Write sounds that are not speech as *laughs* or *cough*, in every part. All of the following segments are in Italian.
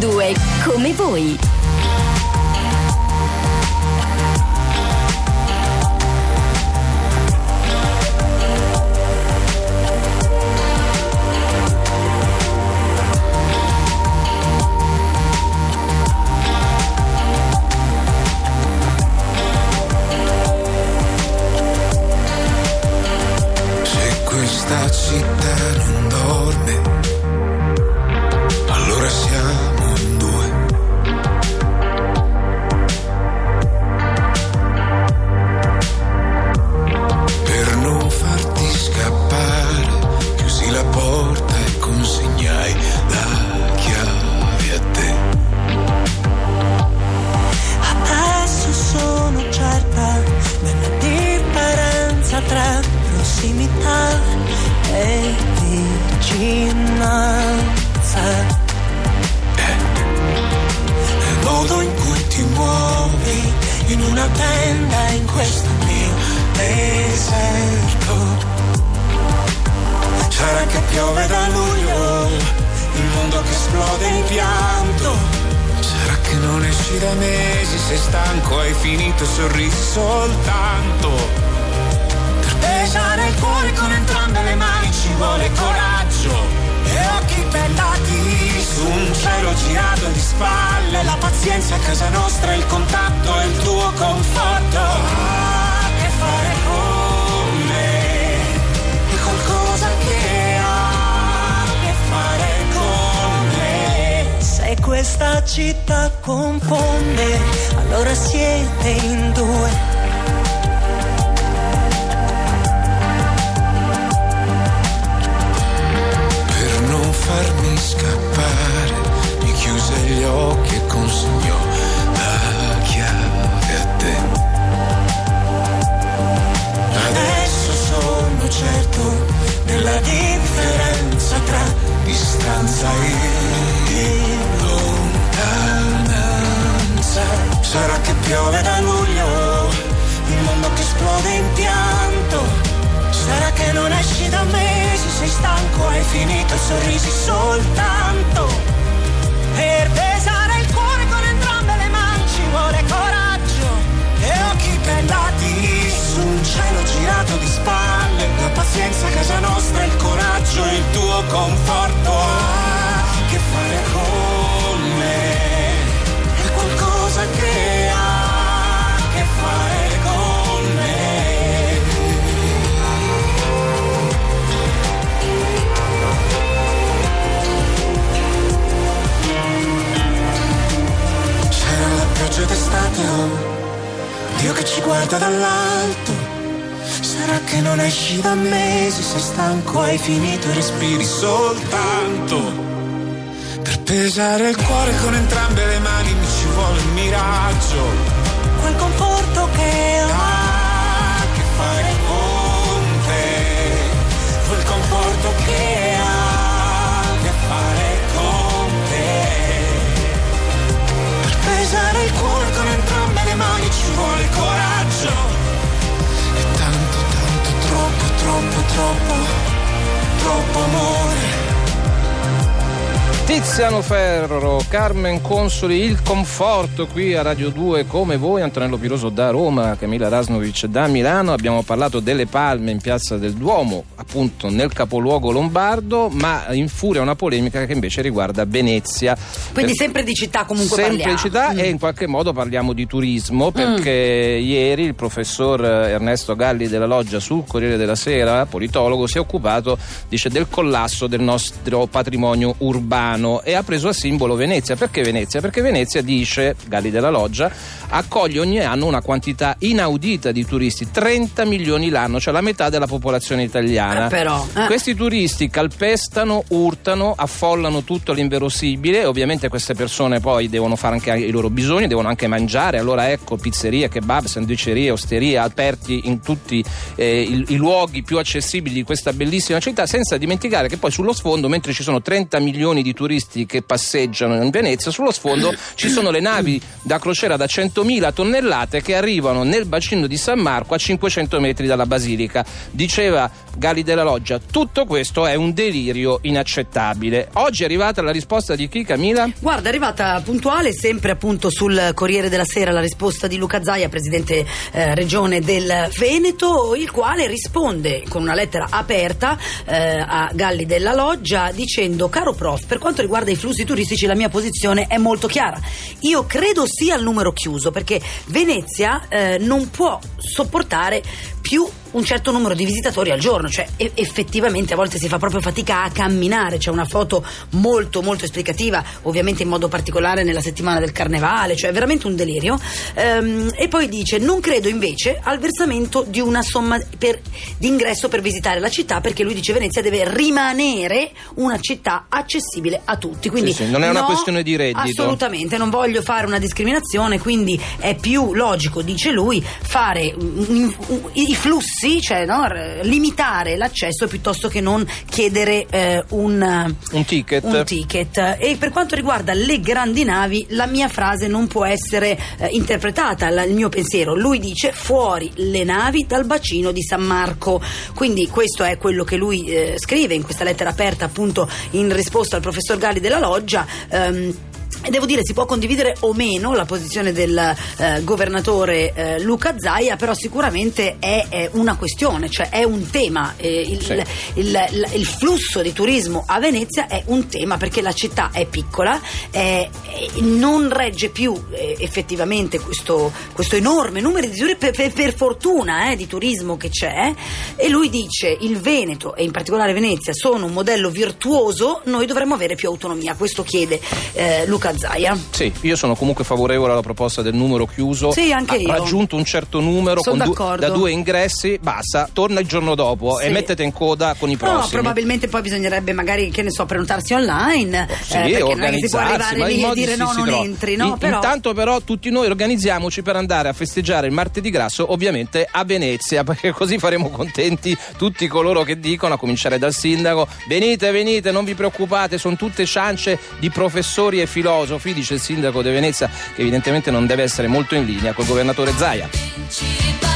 2 come voi. Questa città non dorme, allora siamo piove da luglio, il mondo che esplode in pianto. Sarà che non esci da mesi, sei stanco, hai finito sorrisi soltanto. Per pesare il cuore con entrambe le mani ci vuole coraggio e occhi bellati su un cielo girato di spalle. La pazienza a casa nostra, il contatto e il tuo conforto. Città confonde, allora siete in due. Sei stanco, hai finito e sorrisi soltanto. Per pesare il cuore con entrambe le mani ci vuole coraggio e occhi bellati su un cielo girato di spalle. La pazienza a casa nostra, il coraggio, il tuo conforto. Non esci da mesi, sei stanco, hai finito e respiri soltanto. Per pesare il cuore con entrambe le mani mi ci vuole un miraggio. Quel conforto che Ha che fare con te. Quel conforto che ha che fare con te. Per pesare il cuore con entrambe le mani ci vuole coraggio. Troppo, troppo, amore. Tiziano Ferro, Carmen Consoli, il conforto qui a Radio 2 come voi, Antonello Piroso da Roma, Camilla Rasnovic da Milano, abbiamo parlato delle palme in piazza del Duomo, appunto nel capoluogo lombardo, ma infuria una polemica che invece riguarda Venezia. Quindi Per- sempre di città comunque sempre parliamo. di città Mm. e in qualche modo parliamo di turismo perché ieri il professor Ernesto Galli della Loggia sul Corriere della Sera, politologo, si è occupato dice, del collasso del nostro patrimonio urbano e ha preso a simbolo Venezia. Perché Venezia? Perché Venezia dice, Galli della Loggia, accoglie ogni anno una quantità inaudita di turisti, 30 milioni l'anno, cioè la metà della popolazione italiana. Eh, però, eh. Questi turisti calpestano, urtano, affollano tutto l'inverosimile e ovviamente queste persone poi devono fare anche i loro bisogni, devono anche mangiare, allora ecco pizzerie, kebab, sandwicerie, osterie aperti in tutti eh, i, i luoghi più accessibili di questa bellissima città, senza dimenticare che poi sullo sfondo, mentre ci sono 30 milioni di turisti che passeggiano in Venezia, sullo sfondo ci sono le navi da crociera da 100.000 tonnellate che arrivano nel bacino di San Marco a 500 metri dalla basilica. Diceva Galli della Loggia. Tutto questo è un delirio inaccettabile. Oggi è arrivata la risposta di chi, Camila? Guarda, è arrivata puntuale, sempre appunto sul Corriere della Sera, la risposta di Luca Zaia, presidente eh, regione del Veneto, il quale risponde con una lettera aperta eh, a Galli della Loggia dicendo: Caro prof, per quanto riguarda i flussi turistici, la mia posizione è molto chiara. Io credo sia il numero chiuso perché Venezia eh, non può sopportare più un certo numero di visitatori al giorno, cioè effettivamente a volte si fa proprio fatica a camminare, c'è una foto molto molto esplicativa, ovviamente in modo particolare nella settimana del carnevale, cioè veramente un delirio. Ehm, e poi dice non credo invece al versamento di una somma per, di ingresso per visitare la città perché lui dice Venezia deve rimanere una città accessibile a tutti. Quindi sì, sì, non è una no, questione di reddito. Assolutamente, non voglio fare una discriminazione, quindi è più logico, dice lui, fare i flussi cioè no, limitare l'accesso piuttosto che non chiedere eh, un, un, ticket. un, ticket. E per quanto riguarda le grandi navi, la mia frase non può essere eh, interpretata, la, il mio pensiero. Lui dice fuori le navi dal bacino di San Marco. Quindi questo è quello che lui eh, scrive in questa lettera aperta appunto in risposta al professor Galli della Loggia. Ehm, Devo dire, si può condividere o meno la posizione del eh, governatore eh, Luca Zaia, però sicuramente è, è, una questione, cioè è un tema. Eh, il, sì. il, il, il, flusso di turismo a Venezia è un tema perché la città è piccola, non regge più eh, effettivamente questo, questo, enorme numero di turisti, per, per, per fortuna, eh, di turismo che c'è. E lui dice: il Veneto e in particolare Venezia sono un modello virtuoso, noi dovremmo avere più autonomia. Questo chiede eh, Luca Zaia. Sì, io sono comunque favorevole alla proposta del numero chiuso. Sì, anche io. Raggiunto un certo numero du- da due ingressi, basta, torna il giorno dopo sì. e mettete in coda con i prossimi. No, probabilmente poi bisognerebbe magari, che ne so, prenotarsi online. Oh, sì, eh, perché non è che si può arrivare lì e dire no, non trova. entri. No? In, però... Intanto però tutti noi organizziamoci per andare a festeggiare il martedì grasso, ovviamente a Venezia, *laughs* perché così faremo contenti tutti coloro che dicono, a cominciare dal sindaco, venite, venite, non vi preoccupate, sono tutte ciance di professori e filosofi, dice il sindaco di Venezia, che evidentemente non deve essere molto in linea col governatore Zaia.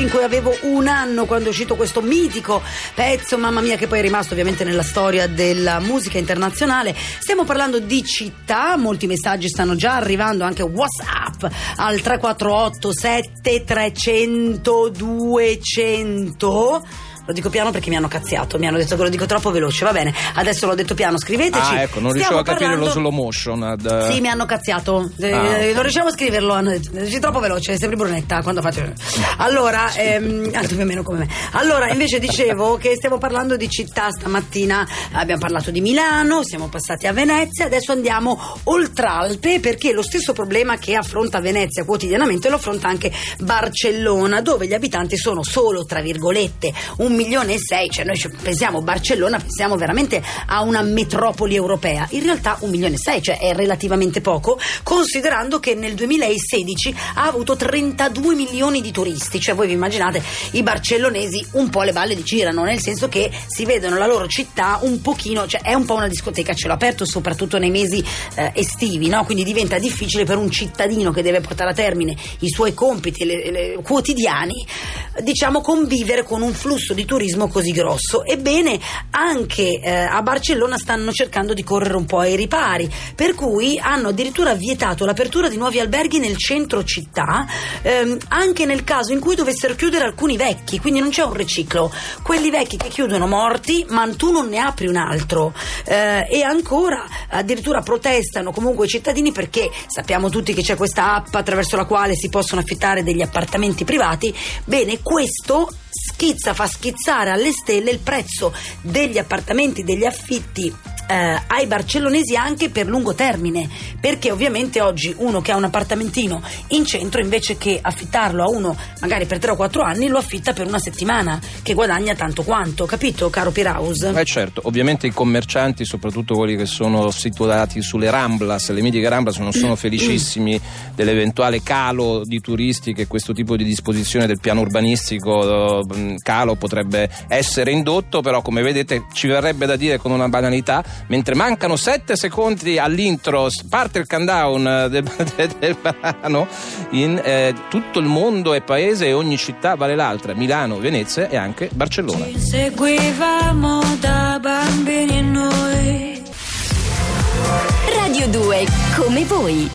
85, avevo un anno quando è uscito questo mitico pezzo, mamma mia, che poi è rimasto ovviamente nella storia della musica internazionale. Stiamo parlando di città, molti messaggi stanno già arrivando, anche WhatsApp al 348 7300 200 lo dico piano perché mi hanno cazziato, mi hanno detto che lo dico troppo veloce. Va bene, adesso l'ho detto piano, scriveteci. Ah, ecco, non riuscivo a capire parlando... lo slow motion. Ad... Sì, mi hanno cazziato. Eh, ah. Eh, non riusciamo a scriverlo, hanno detto, dici troppo veloce, sembri brunetta quando faccio. Allora, ehm, più o meno come me. Allora, invece dicevo *laughs* che stiamo parlando di città stamattina, abbiamo parlato di Milano, siamo passati a Venezia, adesso andiamo oltre Alpe perché lo stesso problema che affronta Venezia quotidianamente lo affronta anche Barcellona, dove gli abitanti sono solo, tra virgolette, un milione e sei, cioè noi pensiamo Barcellona, pensiamo veramente a una metropoli europea, in realtà un milione e sei, cioè è relativamente poco, considerando che nel 2016 ha avuto 32 milioni di turisti, cioè voi vi immaginate i barcellonesi un po' le balle di girano, nel senso che si vedono la loro città un pochino, cioè è un po' una discoteca a cielo aperto, soprattutto nei mesi eh, estivi, no? quindi diventa difficile per un cittadino che deve portare a termine i suoi compiti le, le, quotidiani, diciamo convivere con un flusso di turismo così grosso. Ebbene, anche eh, a Barcellona stanno cercando di correre un po' ai ripari, per cui hanno addirittura vietato l'apertura di nuovi alberghi nel centro città, ehm, anche nel caso in cui dovessero chiudere alcuni vecchi, quindi non c'è un riciclo. Quelli vecchi che chiudono morti, ma tu non ne apri un altro. Eh, e ancora addirittura protestano comunque i cittadini perché sappiamo tutti che c'è questa app attraverso la quale si possono affittare degli appartamenti privati. Bene, questo schizza, fa schizzare alle stelle il prezzo degli appartamenti, degli affitti eh, ai barcellonesi anche per lungo termine, perché ovviamente oggi uno che ha un appartamentino in centro invece che affittarlo a uno magari per 3 o 4 anni lo affitta per una settimana che guadagna tanto quanto, capito caro Piraus? Eh certo, ovviamente i commercianti, soprattutto quelli che sono situati sulle Ramblas, le mitiche Ramblas non sono felicissimi dell'eventuale calo di turisti che questo tipo di disposizione del piano urbanistico eh, calo potrebbe essere indotto, però come vedete ci verrebbe da dire con una banalità mentre mancano 7 secondi all'intro, parte il countdown eh, del, *laughs* del, del brano, in eh, tutto il mondo è paese e ogni città vale l'altra, Milano, Venezia e anche Barcellona. Ci seguivamo da bambini noi. Radio 2, come voi.